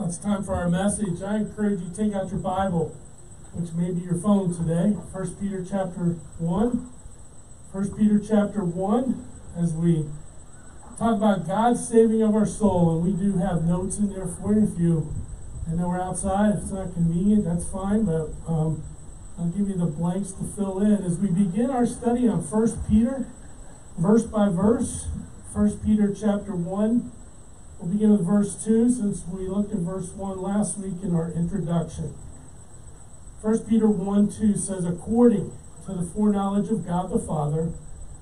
it's time for our message. I encourage you to take out your Bible, which may be your phone today. 1 Peter chapter 1. 1 Peter chapter 1, as we talk about God's saving of our soul. And we do have notes in there for you if you, we're outside. If it's not convenient, that's fine. But um, I'll give you the blanks to fill in. As we begin our study on 1 Peter, verse by verse, 1 Peter chapter 1 We'll begin with verse 2 since we looked at verse 1 last week in our introduction. 1 Peter 1 2 says, According to the foreknowledge of God the Father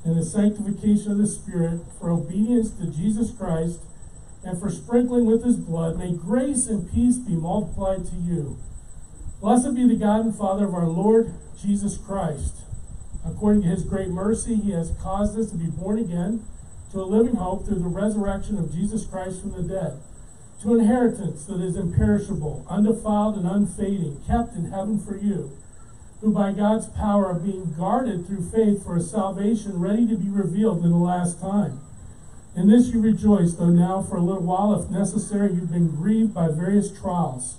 and the sanctification of the Spirit, for obedience to Jesus Christ and for sprinkling with his blood, may grace and peace be multiplied to you. Blessed be the God and Father of our Lord Jesus Christ. According to his great mercy, he has caused us to be born again to a living hope through the resurrection of Jesus Christ from the dead, to inheritance that is imperishable, undefiled, and unfading, kept in heaven for you, who by God's power are being guarded through faith for a salvation ready to be revealed in the last time. In this you rejoice, though now for a little while, if necessary, you've been grieved by various trials,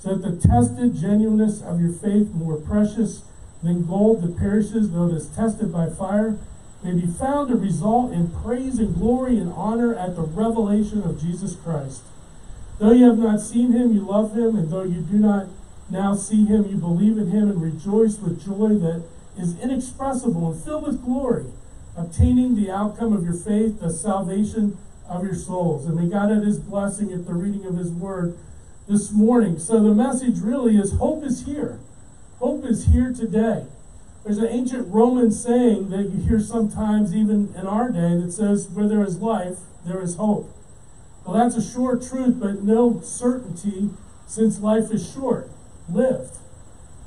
so that the tested genuineness of your faith, more precious than gold that perishes, though it is tested by fire, may be found to result in praise and glory and honor at the revelation of Jesus Christ. Though you have not seen him, you love him, and though you do not now see him, you believe in him and rejoice with joy that is inexpressible and filled with glory, obtaining the outcome of your faith, the salvation of your souls. And may God add his blessing at the reading of his word this morning. So the message really is hope is here. Hope is here today. There's an ancient Roman saying that you hear sometimes even in our day that says, Where there is life, there is hope. Well, that's a sure truth, but no certainty since life is short lived.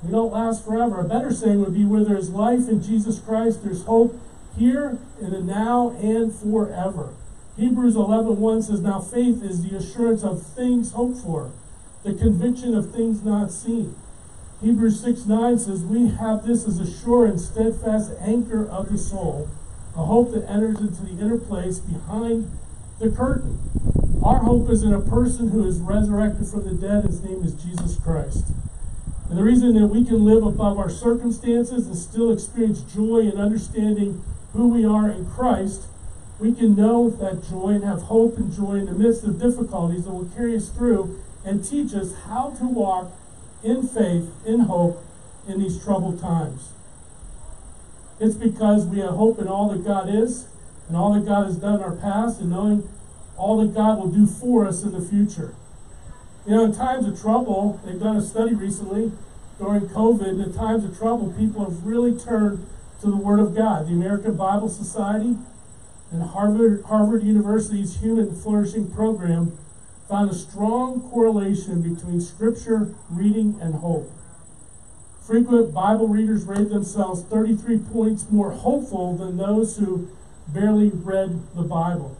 We don't last forever. A better saying would be, Where there is life in Jesus Christ, there's hope here in the now and forever. Hebrews 11:1 says, Now faith is the assurance of things hoped for, the conviction of things not seen. Hebrews 6 9 says, We have this as a sure and steadfast anchor of the soul, a hope that enters into the inner place behind the curtain. Our hope is in a person who is resurrected from the dead. His name is Jesus Christ. And the reason that we can live above our circumstances and still experience joy in understanding who we are in Christ, we can know that joy and have hope and joy in the midst of difficulties that will carry us through and teach us how to walk in faith, in hope, in these troubled times. It's because we have hope in all that God is and all that God has done in our past and knowing all that God will do for us in the future. You know, in times of trouble, they've done a study recently during COVID, in times of trouble, people have really turned to the Word of God. The American Bible Society and Harvard, Harvard University's Human Flourishing Program found a strong correlation between scripture reading and hope. Frequent Bible readers rate themselves 33 points more hopeful than those who barely read the Bible.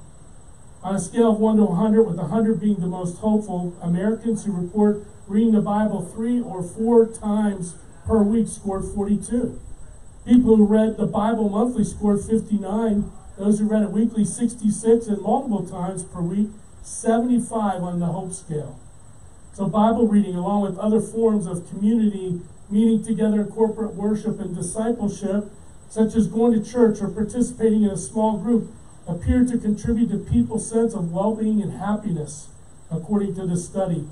On a scale of 1 to 100, with 100 being the most hopeful, Americans who report reading the Bible three or four times per week scored 42. People who read the Bible monthly scored 59. Those who read it weekly, 66, and multiple times per week, 75 on the hope scale. So, Bible reading, along with other forms of community, meeting together corporate worship and discipleship, such as going to church or participating in a small group, appear to contribute to people's sense of well being and happiness, according to this study.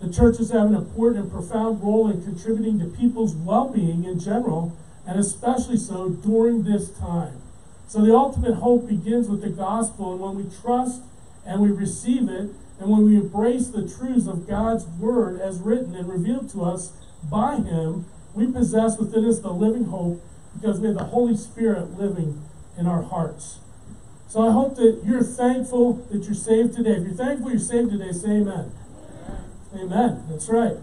The churches have an important and profound role in contributing to people's well being in general, and especially so during this time. So, the ultimate hope begins with the gospel, and when we trust and we receive it, and when we embrace the truths of God's word as written and revealed to us by Him, we possess within us the living hope because we have the Holy Spirit living in our hearts. So I hope that you're thankful that you're saved today. If you're thankful you're saved today, say amen. Amen. amen. That's right.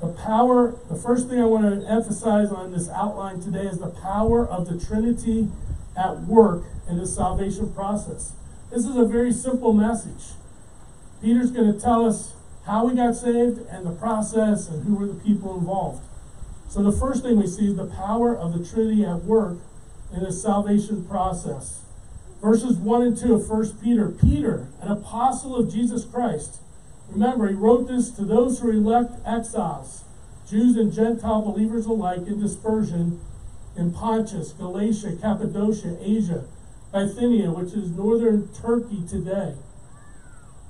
The power, the first thing I want to emphasize on this outline today is the power of the Trinity at work in the salvation process. This is a very simple message. Peter's going to tell us how we got saved and the process and who were the people involved. So the first thing we see is the power of the Trinity at work in the salvation process. Verses 1 and 2 of 1 Peter Peter, an apostle of Jesus Christ, Remember, he wrote this to those who are elect exiles, Jews and Gentile believers alike in dispersion in Pontus, Galatia, Cappadocia, Asia, Bithynia, which is northern Turkey today.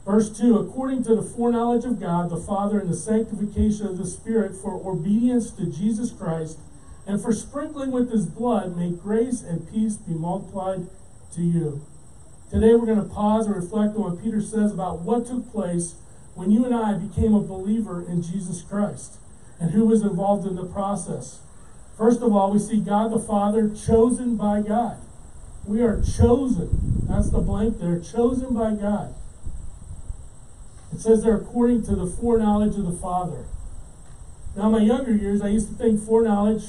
Verse 2 According to the foreknowledge of God the Father and the sanctification of the Spirit for obedience to Jesus Christ and for sprinkling with his blood, may grace and peace be multiplied to you. Today we're going to pause and reflect on what Peter says about what took place when you and I became a believer in Jesus Christ and who was involved in the process. First of all, we see God the Father chosen by God. We are chosen. That's the blank there. Chosen by God. It says they're according to the foreknowledge of the Father. Now, in my younger years, I used to think foreknowledge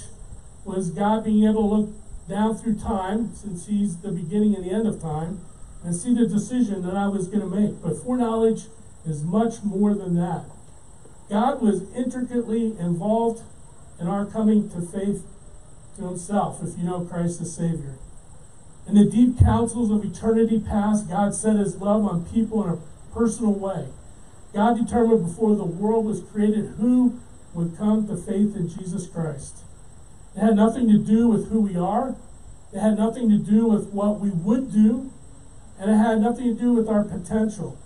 was God being able to look down through time, since He's the beginning and the end of time, and see the decision that I was going to make. But foreknowledge is much more than that. God was intricately involved in our coming to faith to Himself, if you know Christ as Savior. In the deep counsels of eternity past, God set His love on people in a personal way. God determined before the world was created who would come to faith in Jesus Christ. It had nothing to do with who we are. It had nothing to do with what we would do. And it had nothing to do with our potential.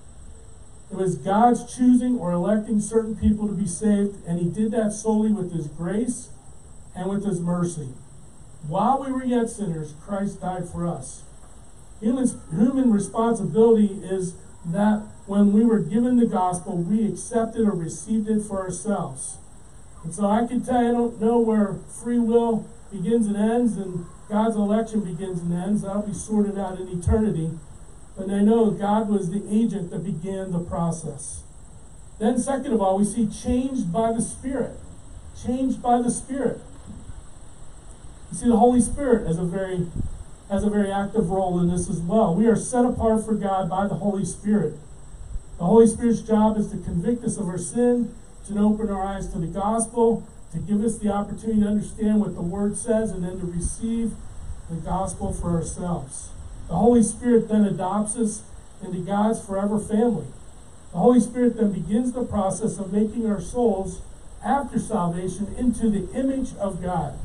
It was God's choosing or electing certain people to be saved, and He did that solely with His grace and with His mercy. While we were yet sinners, Christ died for us. Human, human responsibility is that when we were given the gospel, we accepted or received it for ourselves. And so I can tell you, I don't know where free will begins and ends and God's election begins and ends. That'll be sorted out in eternity. But I know God was the agent that began the process. Then, second of all, we see changed by the Spirit. Changed by the Spirit. You see, the Holy Spirit has a very has a very active role in this as well. We are set apart for God by the Holy Spirit. The Holy Spirit's job is to convict us of our sin, to open our eyes to the gospel, to give us the opportunity to understand what the Word says, and then to receive the gospel for ourselves. The Holy Spirit then adopts us into God's forever family. The Holy Spirit then begins the process of making our souls, after salvation, into the image of God.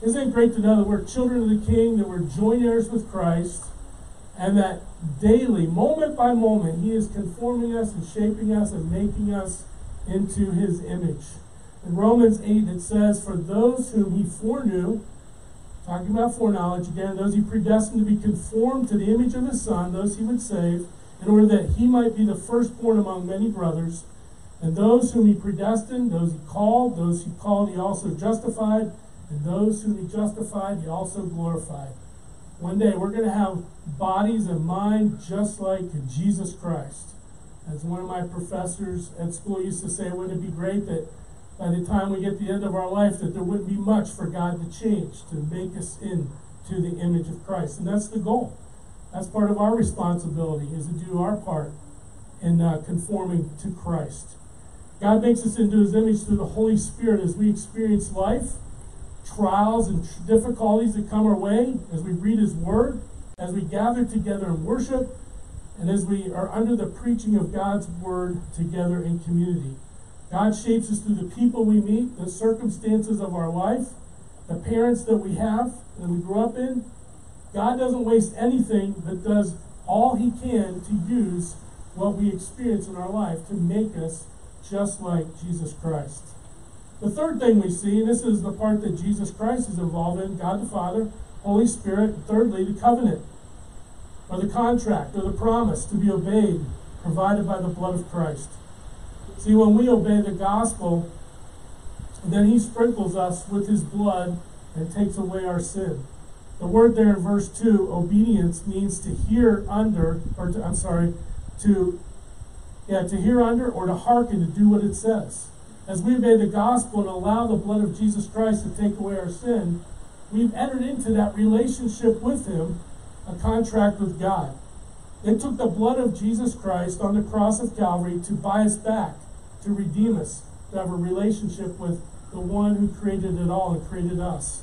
Isn't it great to know that we're children of the King, that we're joint heirs with Christ, and that daily, moment by moment, He is conforming us and shaping us and making us into His image? In Romans 8, it says, For those whom He foreknew, talking about foreknowledge again, those He predestined to be conformed to the image of His Son, those He would save, in order that He might be the firstborn among many brothers. And those whom He predestined, those He called, those He called, He also justified and those whom he justified, he also glorified. One day we're going to have bodies and mind just like Jesus Christ. As one of my professors at school used to say, wouldn't it be great that by the time we get to the end of our life that there wouldn't be much for God to change, to make us into the image of Christ. And that's the goal. That's part of our responsibility is to do our part in uh, conforming to Christ. God makes us into his image through the Holy Spirit as we experience life trials and difficulties that come our way as we read His Word, as we gather together in worship, and as we are under the preaching of God's Word together in community. God shapes us through the people we meet, the circumstances of our life, the parents that we have, that we grew up in. God doesn't waste anything, but does all He can to use what we experience in our life to make us just like Jesus Christ. The third thing we see, and this is the part that Jesus Christ is involved in God the Father, Holy Spirit, and thirdly, the covenant, or the contract, or the promise to be obeyed, provided by the blood of Christ. See, when we obey the gospel, then he sprinkles us with his blood and takes away our sin. The word there in verse 2, obedience, means to hear under, or to, I'm sorry, to, yeah, to hear under or to hearken to do what it says as we obey the gospel and allow the blood of Jesus Christ to take away our sin, we've entered into that relationship with Him, a contract with God. It took the blood of Jesus Christ on the cross of Calvary to buy us back, to redeem us, to have a relationship with the one who created it all and created us.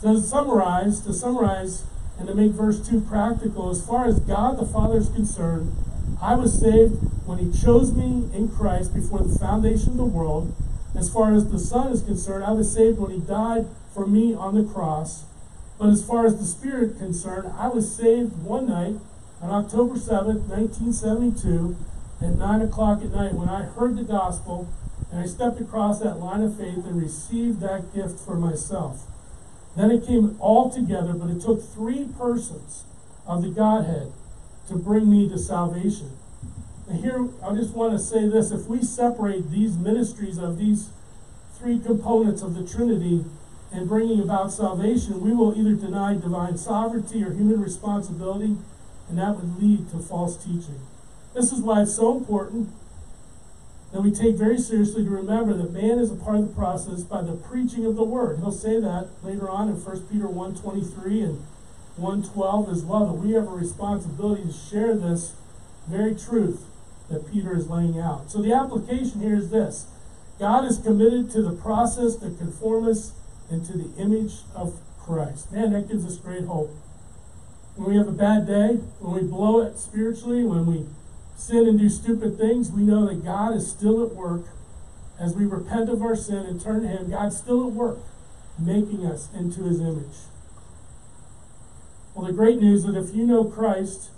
To summarize, to summarize and to make verse 2 practical, as far as God the Father is concerned, I was saved when He chose me in Christ before the foundation of the world. As far as the Son is concerned, I was saved when He died for me on the cross. But as far as the Spirit concerned, I was saved one night on October 7th, 1972, at 9 o'clock at night when I heard the gospel and I stepped across that line of faith and received that gift for myself. Then it came all together, but it took three persons of the Godhead to bring me to salvation. And here, I just want to say this if we separate these ministries of these three components of the Trinity in bringing about salvation, we will either deny divine sovereignty or human responsibility, and that would lead to false teaching. This is why it's so important that we take very seriously to remember that man is a part of the process by the preaching of the word. He'll say that later on in 1 Peter 1.23 and 1.12 as well, that we have a responsibility to share this very truth that Peter is laying out. So the application here is this. God is committed to the process to conform us into the image of Christ. Man, that gives us great hope. When we have a bad day, when we blow it spiritually, when we sin and do stupid things, we know that God is still at work. As we repent of our sin and turn to Him, God's still at work, making us into His image. Well, the great news is that if you know Christ,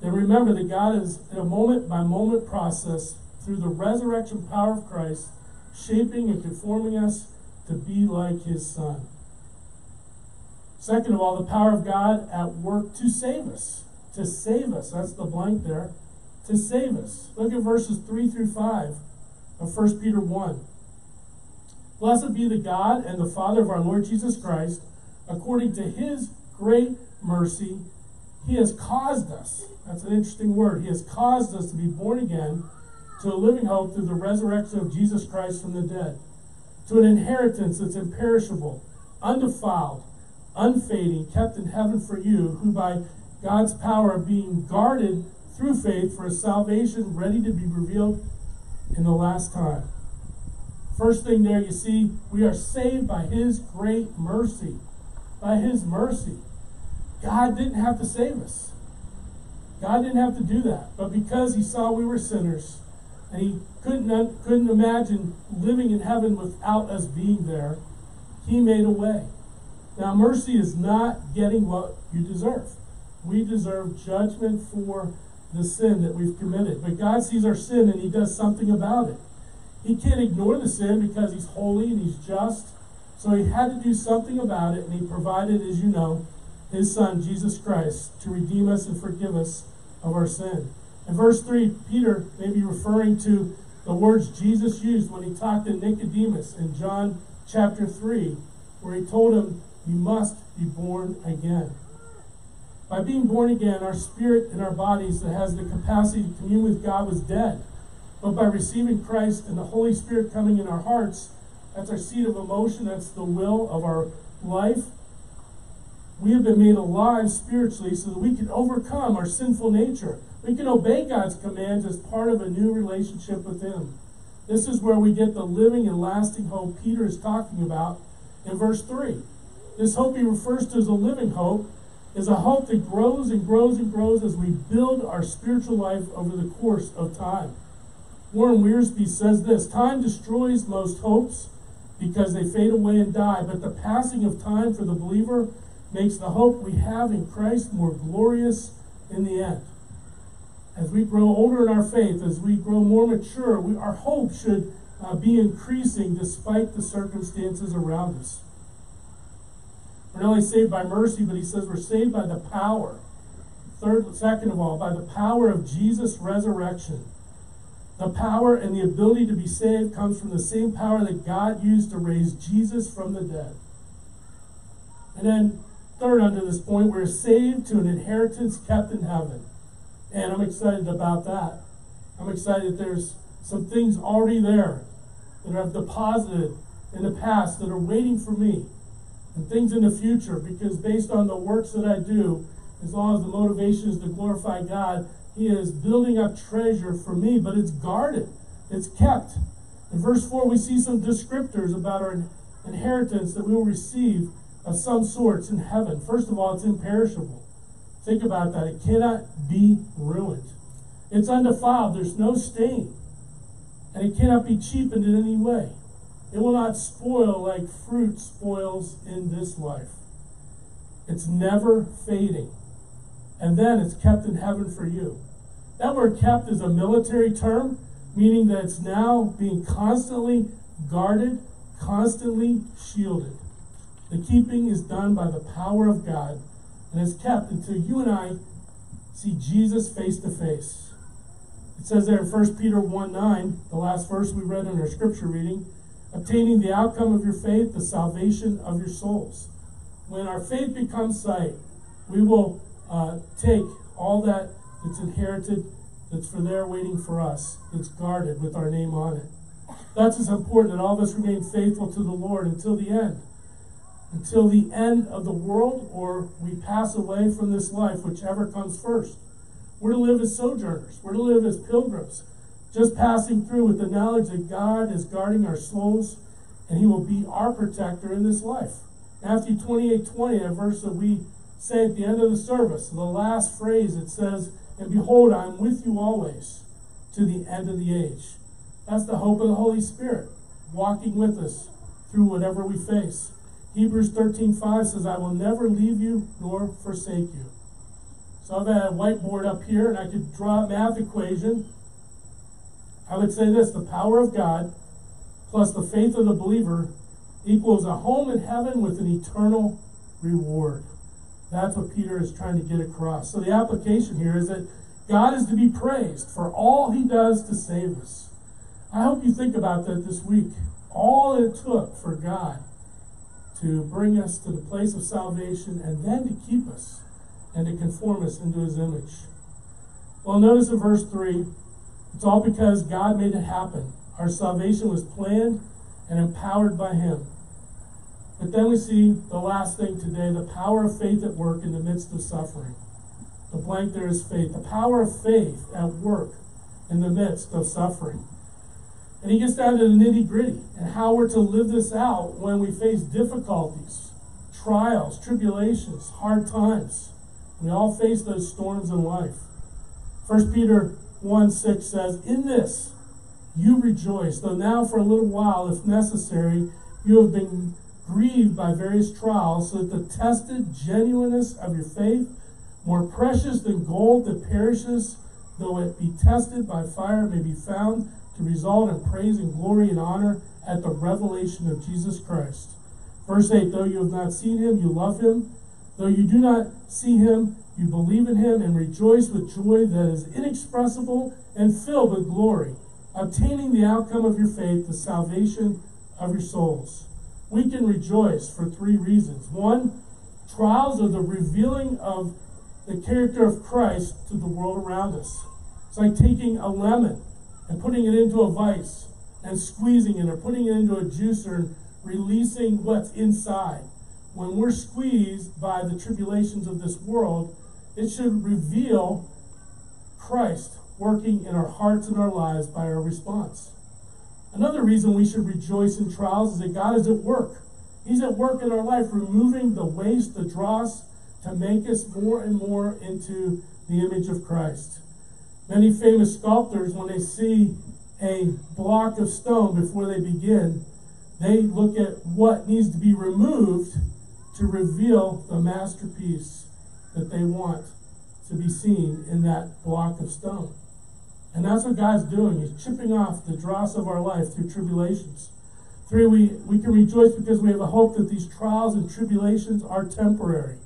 then remember that God is in a moment by moment process through the resurrection power of Christ, shaping and conforming us to be like His Son. Second of all, the power of God at work to save us. To save us. That's the blank there to save us. Look at verses 3 through 5 of 1 Peter 1. Blessed be the God and the Father of our Lord Jesus Christ, according to his great mercy, he has caused us. That's an interesting word. He has caused us to be born again to a living hope through the resurrection of Jesus Christ from the dead, to an inheritance that's imperishable, undefiled, unfading, kept in heaven for you, who by God's power are being guarded through faith for a salvation ready to be revealed in the last time. First thing there, you see, we are saved by His great mercy. By His mercy. God didn't have to save us. God didn't have to do that. But because He saw we were sinners, and He couldn't, couldn't imagine living in heaven without us being there, He made a way. Now, mercy is not getting what you deserve. We deserve judgment for the sin that we've committed. But God sees our sin and He does something about it. He can't ignore the sin because He's holy and He's just. So He had to do something about it, and He provided, as you know, His Son, Jesus Christ, to redeem us and forgive us of our sin. In verse 3, Peter may be referring to the words Jesus used when he talked to Nicodemus in John chapter 3, where he told him, You must be born again. By being born again, our spirit and our bodies that has the capacity to commune with God was dead. But by receiving Christ and the Holy Spirit coming in our hearts, that's our seat of emotion, that's the will of our life. We have been made alive spiritually so that we can overcome our sinful nature. We can obey God's commands as part of a new relationship with Him. This is where we get the living and lasting hope Peter is talking about in verse 3. This hope he refers to as a living hope is a hope that grows and grows and grows as we build our spiritual life over the course of time. Warren Wiersbe says this Time destroys most hopes because they fade away and die, but the passing of time for the believer makes the hope we have in Christ more glorious in the end. As we grow older in our faith, as we grow more mature, we, our hope should uh, be increasing despite the circumstances around us. We're not only saved by mercy, but he says we're saved by the power. Third, second of all, by the power of Jesus' resurrection. The power and the ability to be saved comes from the same power that God used to raise Jesus from the dead. And then, third, under this point, we're saved to an inheritance kept in heaven. And I'm excited about that. I'm excited that there's some things already there that I've deposited in the past that are waiting for me and things in the future because based on the works that I do, as long as the motivation is to glorify God, He is building up treasure for me, but it's guarded, it's kept. In verse 4, we see some descriptors about our inheritance that we will receive of some sorts in heaven. First of all, it's imperishable. Think about that. It cannot be ruined. It's undefiled, there's no stain, and it cannot be cheapened in any way. It will not spoil like fruit spoils in this life. It's never fading. And then it's kept in heaven for you. That word kept is a military term, meaning that it's now being constantly guarded, constantly shielded. The keeping is done by the power of God and is kept until you and I see Jesus face to face. It says there in 1 Peter 1 9, the last verse we read in our scripture reading, obtaining the outcome of your faith, the salvation of your souls. When our faith becomes sight, we will uh, take all that that's inherited, that's for there waiting for us, that's guarded with our name on it. That's as important that all of us remain faithful to the Lord until the end. Until the end of the world, or we pass away from this life, whichever comes first. We're to live as sojourners, we're to live as pilgrims, just passing through with the knowledge that God is guarding our souls and He will be our protector in this life. Matthew 28 20, a verse that we say at the end of the service, the last phrase, it says, And behold, I am with you always to the end of the age. That's the hope of the Holy Spirit, walking with us through whatever we face. Hebrews 13 5 says, I will never leave you nor forsake you. So I've had a whiteboard up here, and I could draw a math equation. I would say this the power of God plus the faith of the believer equals a home in heaven with an eternal reward. That's what Peter is trying to get across. So the application here is that God is to be praised for all he does to save us. I hope you think about that this week. All it took for God to bring us to the place of salvation and then to keep us and to conform us into his image. Well, notice in verse 3 it's all because God made it happen. Our salvation was planned and empowered by him. But then we see the last thing today the power of faith at work in the midst of suffering. The blank there is faith. The power of faith at work in the midst of suffering. And he gets down to the nitty gritty and how we're to live this out when we face difficulties, trials, tribulations, hard times. We all face those storms in life. 1 Peter 1 6 says, In this you rejoice, though now for a little while, if necessary, you have been grieved by various trials, so that the tested genuineness of your faith, more precious than gold that perishes, though it be tested by fire, may be found to result in praise and glory and honor at the revelation of Jesus Christ. Verse 8 Though you have not seen him, you love him. Though you do not see him, you believe in him and rejoice with joy that is inexpressible and filled with glory, obtaining the outcome of your faith, the salvation of your souls. We can rejoice for three reasons. One, trials are the revealing of the character of Christ to the world around us. It's like taking a lemon and putting it into a vice and squeezing it or putting it into a juicer and releasing what's inside. When we're squeezed by the tribulations of this world, it should reveal Christ working in our hearts and our lives by our response. Another reason we should rejoice in trials is that God is at work. He's at work in our life, removing the waste, the dross, to make us more and more into the image of Christ. Many famous sculptors, when they see a block of stone before they begin, they look at what needs to be removed to reveal the masterpiece that they want to be seen in that block of stone. And that's what God's doing. He's chipping off the dross of our life through tribulations. Three, we, we can rejoice because we have a hope that these trials and tribulations are temporary.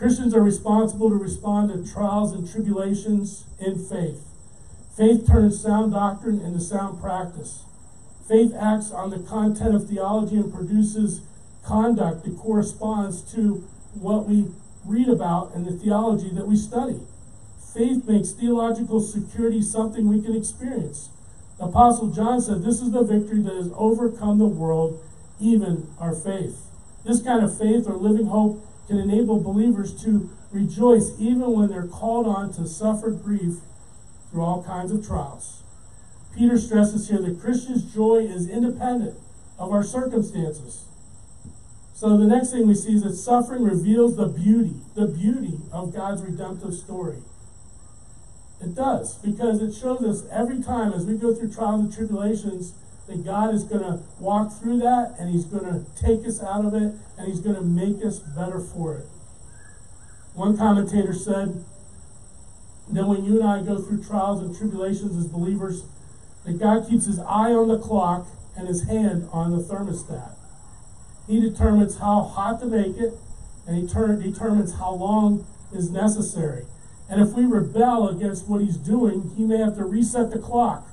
Christians are responsible to respond to trials and tribulations in faith. Faith turns sound doctrine into sound practice. Faith acts on the content of theology and produces conduct that corresponds to what we read about in the theology that we study. Faith makes theological security something we can experience. The Apostle John said, This is the victory that has overcome the world, even our faith. This kind of faith or living hope can enable believers to rejoice even when they're called on to suffer grief through all kinds of trials. Peter stresses here that Christians' joy is independent of our circumstances. So the next thing we see is that suffering reveals the beauty, the beauty of God's redemptive story. It does, because it shows us every time as we go through trials and tribulations that God is going to walk through that and He's going to take us out of it and He's going to make us better for it. One commentator said that when you and I go through trials and tribulations as believers, that God keeps His eye on the clock and His hand on the thermostat. He determines how hot to make it and He ter- determines how long is necessary. And if we rebel against what He's doing, He may have to reset the clock.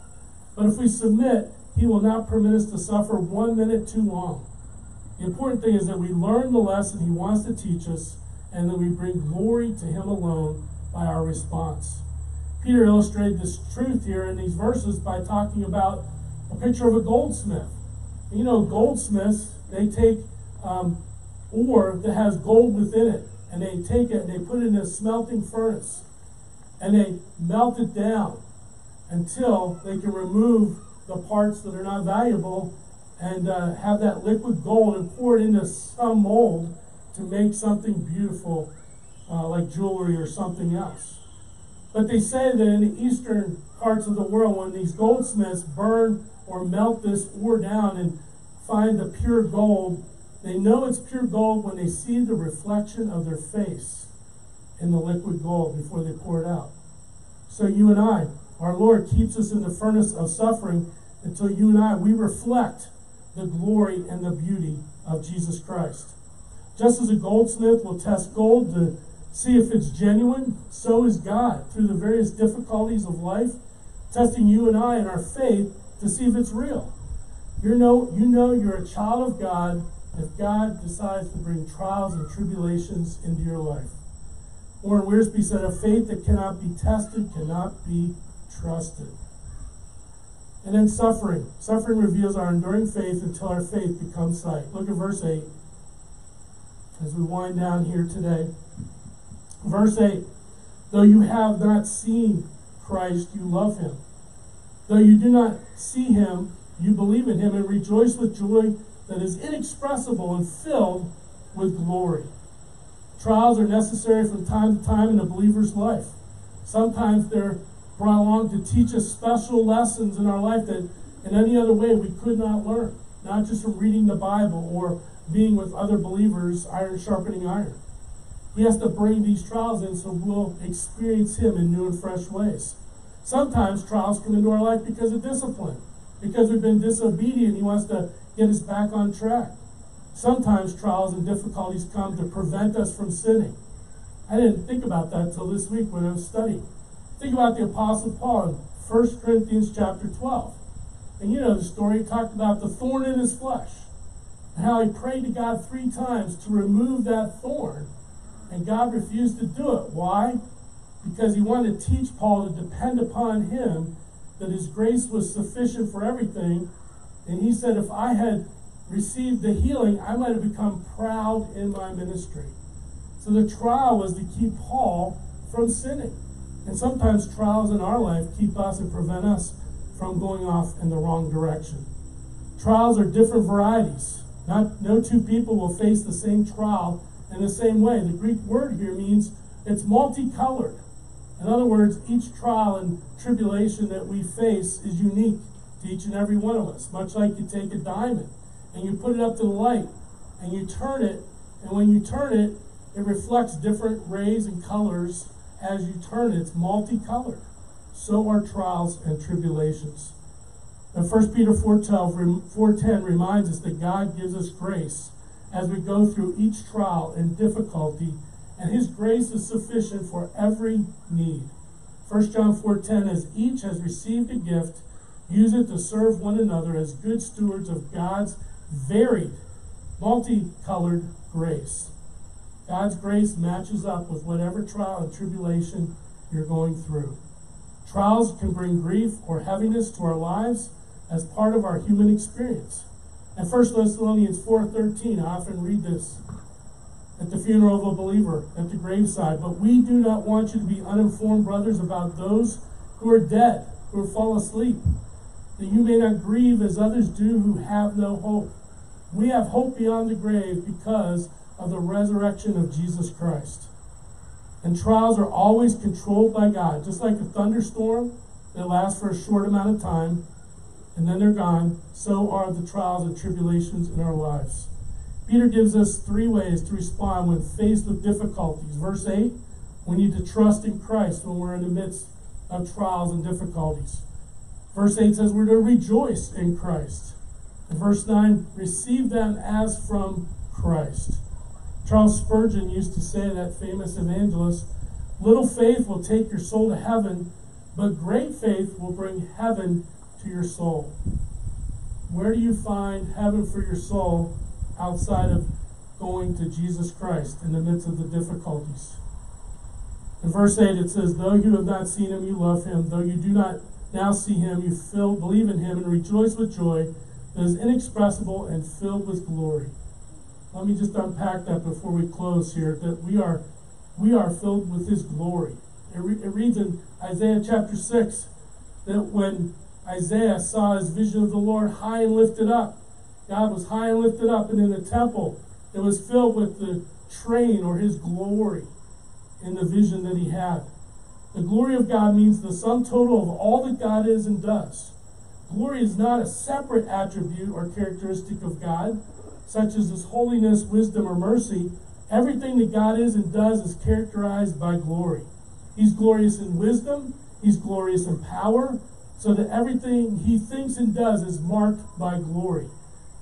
But if we submit, He will not permit us to suffer one minute too long. The important thing is that we learn the lesson He wants to teach us and that we bring glory to Him alone by our response. Peter illustrated this truth here in these verses by talking about a picture of a goldsmith. You know, goldsmiths, they take um, ore that has gold within it, and they take it and they put it in a smelting furnace, and they melt it down until they can remove the parts that are not valuable and uh, have that liquid gold and pour it into some mold to make something beautiful uh, like jewelry or something else. But they say that in the eastern parts of the world, when these goldsmiths burn or melt this ore down and find the pure gold, they know it's pure gold when they see the reflection of their face in the liquid gold before they pour it out. So you and I, our Lord keeps us in the furnace of suffering until you and I, we reflect the glory and the beauty of Jesus Christ. Just as a goldsmith will test gold to see if it's genuine, so is God through the various difficulties of life, testing you and I in our faith to see if it's real. You know, you know you're a child of God if God decides to bring trials and tribulations into your life. Warren Wiersbe said, A faith that cannot be tested cannot be trusted. And then suffering. Suffering reveals our enduring faith until our faith becomes sight. Look at verse 8 as we wind down here today. Verse 8 Though you have not seen Christ, you love him. Though you do not see him, you believe in him and rejoice with joy that is inexpressible and filled with glory. Trials are necessary from time to time in a believer's life. Sometimes they're brought along to teach us special lessons in our life that in any other way we could not learn, not just from reading the Bible or being with other believers, iron sharpening iron. He has to bring these trials in so we'll experience Him in new and fresh ways. Sometimes trials come into our life because of discipline, because we've been disobedient. He wants to get us back on track. Sometimes trials and difficulties come to prevent us from sinning. I didn't think about that until this week when I was studying. Think about the Apostle Paul in 1 Corinthians chapter 12. And you know the story, he talked about the thorn in his flesh. And how he prayed to God three times to remove that thorn. And God refused to do it. Why? Because he wanted to teach Paul to depend upon him, that his grace was sufficient for everything. And he said, if I had received the healing, I might have become proud in my ministry. So the trial was to keep Paul from sinning. And sometimes trials in our life keep us and prevent us from going off in the wrong direction. Trials are different varieties. Not, no two people will face the same trial in the same way. The Greek word here means it's multicolored. In other words, each trial and tribulation that we face is unique to each and every one of us. Much like you take a diamond and you put it up to the light and you turn it, and when you turn it, it reflects different rays and colors as you turn it. It's multicolored. So are trials and tribulations. And 1 Peter 4.12, 4.10 reminds us that God gives us grace as we go through each trial and difficulty, and His grace is sufficient for every need. 1 John 4.10, as each has received a gift, use it to serve one another as good stewards of God's varied, multicolored grace. God's grace matches up with whatever trial and tribulation you're going through. Trials can bring grief or heaviness to our lives as part of our human experience. And 1 Thessalonians 4.13, I often read this at the funeral of a believer at the graveside. But we do not want you to be uninformed, brothers, about those who are dead, who have fallen asleep, that you may not grieve as others do who have no hope. We have hope beyond the grave because of the resurrection of Jesus Christ. And trials are always controlled by God. Just like a thunderstorm that lasts for a short amount of time and then they're gone, so are the trials and tribulations in our lives. Peter gives us three ways to respond when faced with difficulties. Verse 8, we need to trust in Christ when we're in the midst of trials and difficulties. Verse 8 says we're to rejoice in Christ. And verse 9, receive them as from Christ. Charles Spurgeon used to say, that famous evangelist, little faith will take your soul to heaven, but great faith will bring heaven to your soul. Where do you find heaven for your soul outside of going to Jesus Christ in the midst of the difficulties? In verse 8 it says, Though you have not seen him, you love him. Though you do not now see him, you feel, believe in him and rejoice with joy that is inexpressible and filled with glory. Let me just unpack that before we close here. That we are we are filled with his glory. It, re- it reads in Isaiah chapter 6 that when Isaiah saw his vision of the Lord high and lifted up, God was high and lifted up, and in the temple it was filled with the train or his glory in the vision that he had. The glory of God means the sum total of all that God is and does. Glory is not a separate attribute or characteristic of God, such as his holiness, wisdom, or mercy. Everything that God is and does is characterized by glory. He's glorious in wisdom, he's glorious in power, so that everything he thinks and does is marked by glory.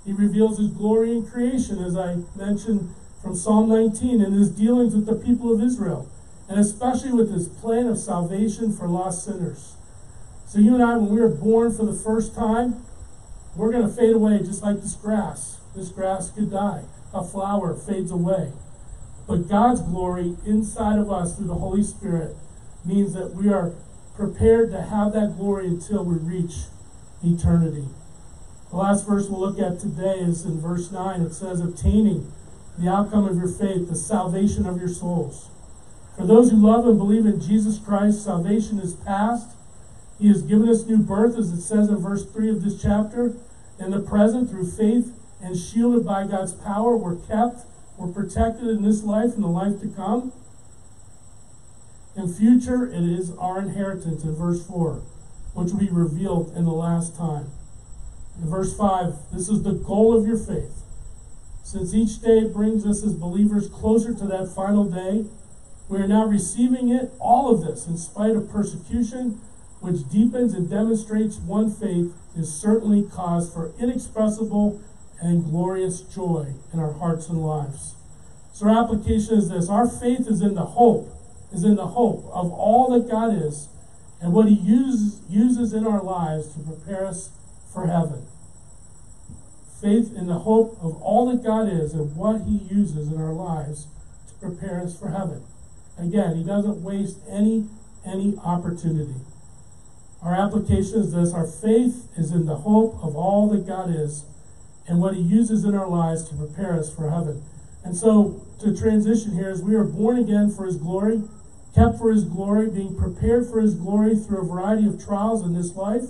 He reveals his glory in creation, as I mentioned from Psalm 19, and his dealings with the people of Israel, and especially with his plan of salvation for lost sinners. So, you and I, when we were born for the first time, we're going to fade away just like this grass. This grass could die, a flower fades away. But God's glory inside of us through the Holy Spirit means that we are prepared to have that glory until we reach eternity. The last verse we'll look at today is in verse 9. It says, Obtaining the outcome of your faith, the salvation of your souls. For those who love and believe in Jesus Christ, salvation is past. He has given us new birth, as it says in verse 3 of this chapter. In the present, through faith and shielded by God's power, we're kept, we're protected in this life and the life to come. In future, it is our inheritance in verse 4, which will be revealed in the last time. In verse 5, this is the goal of your faith. Since each day brings us as believers closer to that final day, we are now receiving it, all of this, in spite of persecution, which deepens and demonstrates one faith, is certainly cause for inexpressible and glorious joy in our hearts and lives. So our application is this our faith is in the hope is in the hope of all that God is and what He uses, uses in our lives to prepare us for heaven. Faith in the hope of all that God is and what He uses in our lives to prepare us for heaven. Again, He doesn't waste any any opportunity. Our application is this our faith is in the hope of all that God is and what He uses in our lives to prepare us for heaven. And so, to transition here is we are born again for His glory, kept for his glory, being prepared for his glory through a variety of trials in this life.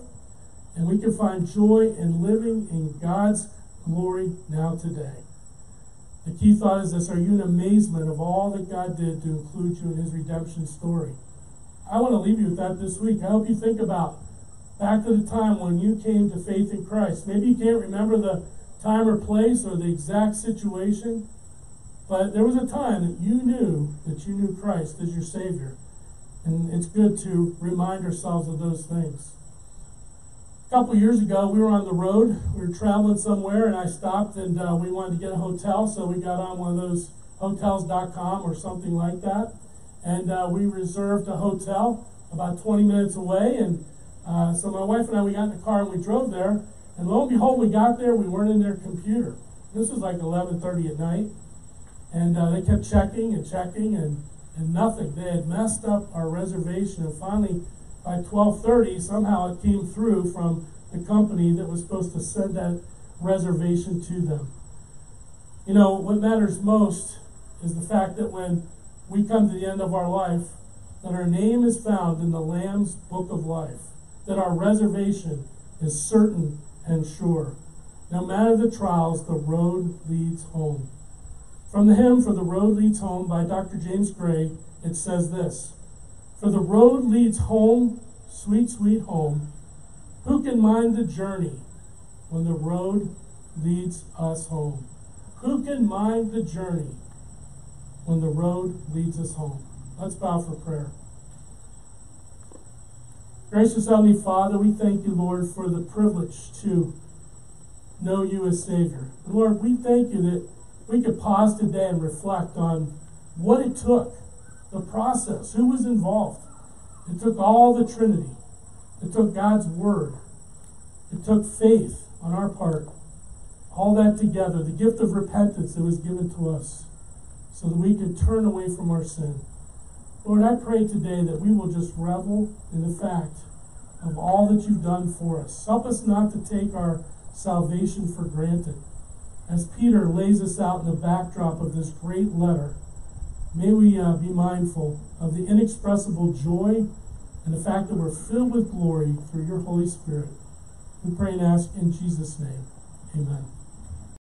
And we can find joy in living in God's glory now today. The key thought is this Are you in amazement of all that God did to include you in his redemption story? I want to leave you with that this week. I hope you think about back to the time when you came to faith in Christ. Maybe you can't remember the time or place or the exact situation. But there was a time that you knew that you knew Christ as your Savior. And it's good to remind ourselves of those things. A couple years ago, we were on the road. We were traveling somewhere, and I stopped and uh, we wanted to get a hotel. So we got on one of those hotels.com or something like that. And uh, we reserved a hotel about 20 minutes away. And uh, so my wife and I, we got in the car and we drove there. And lo and behold, we got there, we weren't in their computer. This was like 11.30 at night. And uh, they kept checking and checking and, and nothing. They had messed up our reservation. And finally, by 12:30, somehow it came through from the company that was supposed to send that reservation to them. You know, what matters most is the fact that when we come to the end of our life, that our name is found in the Lamb's book of life, that our reservation is certain and sure. No matter the trials, the road leads home. From the hymn For the Road Leads Home by Dr. James Gray, it says this For the road leads home, sweet, sweet home. Who can mind the journey when the road leads us home? Who can mind the journey when the road leads us home? Let's bow for prayer. Gracious Heavenly Father, we thank you, Lord, for the privilege to know you as Savior. Lord, we thank you that we could pause today and reflect on what it took, the process, who was involved. It took all the Trinity. It took God's Word. It took faith on our part. All that together, the gift of repentance that was given to us so that we could turn away from our sin. Lord, I pray today that we will just revel in the fact of all that you've done for us. Help us not to take our salvation for granted. As Peter lays us out in the backdrop of this great letter, may we uh, be mindful of the inexpressible joy and the fact that we're filled with glory through your Holy Spirit. We pray and ask in Jesus' name. Amen.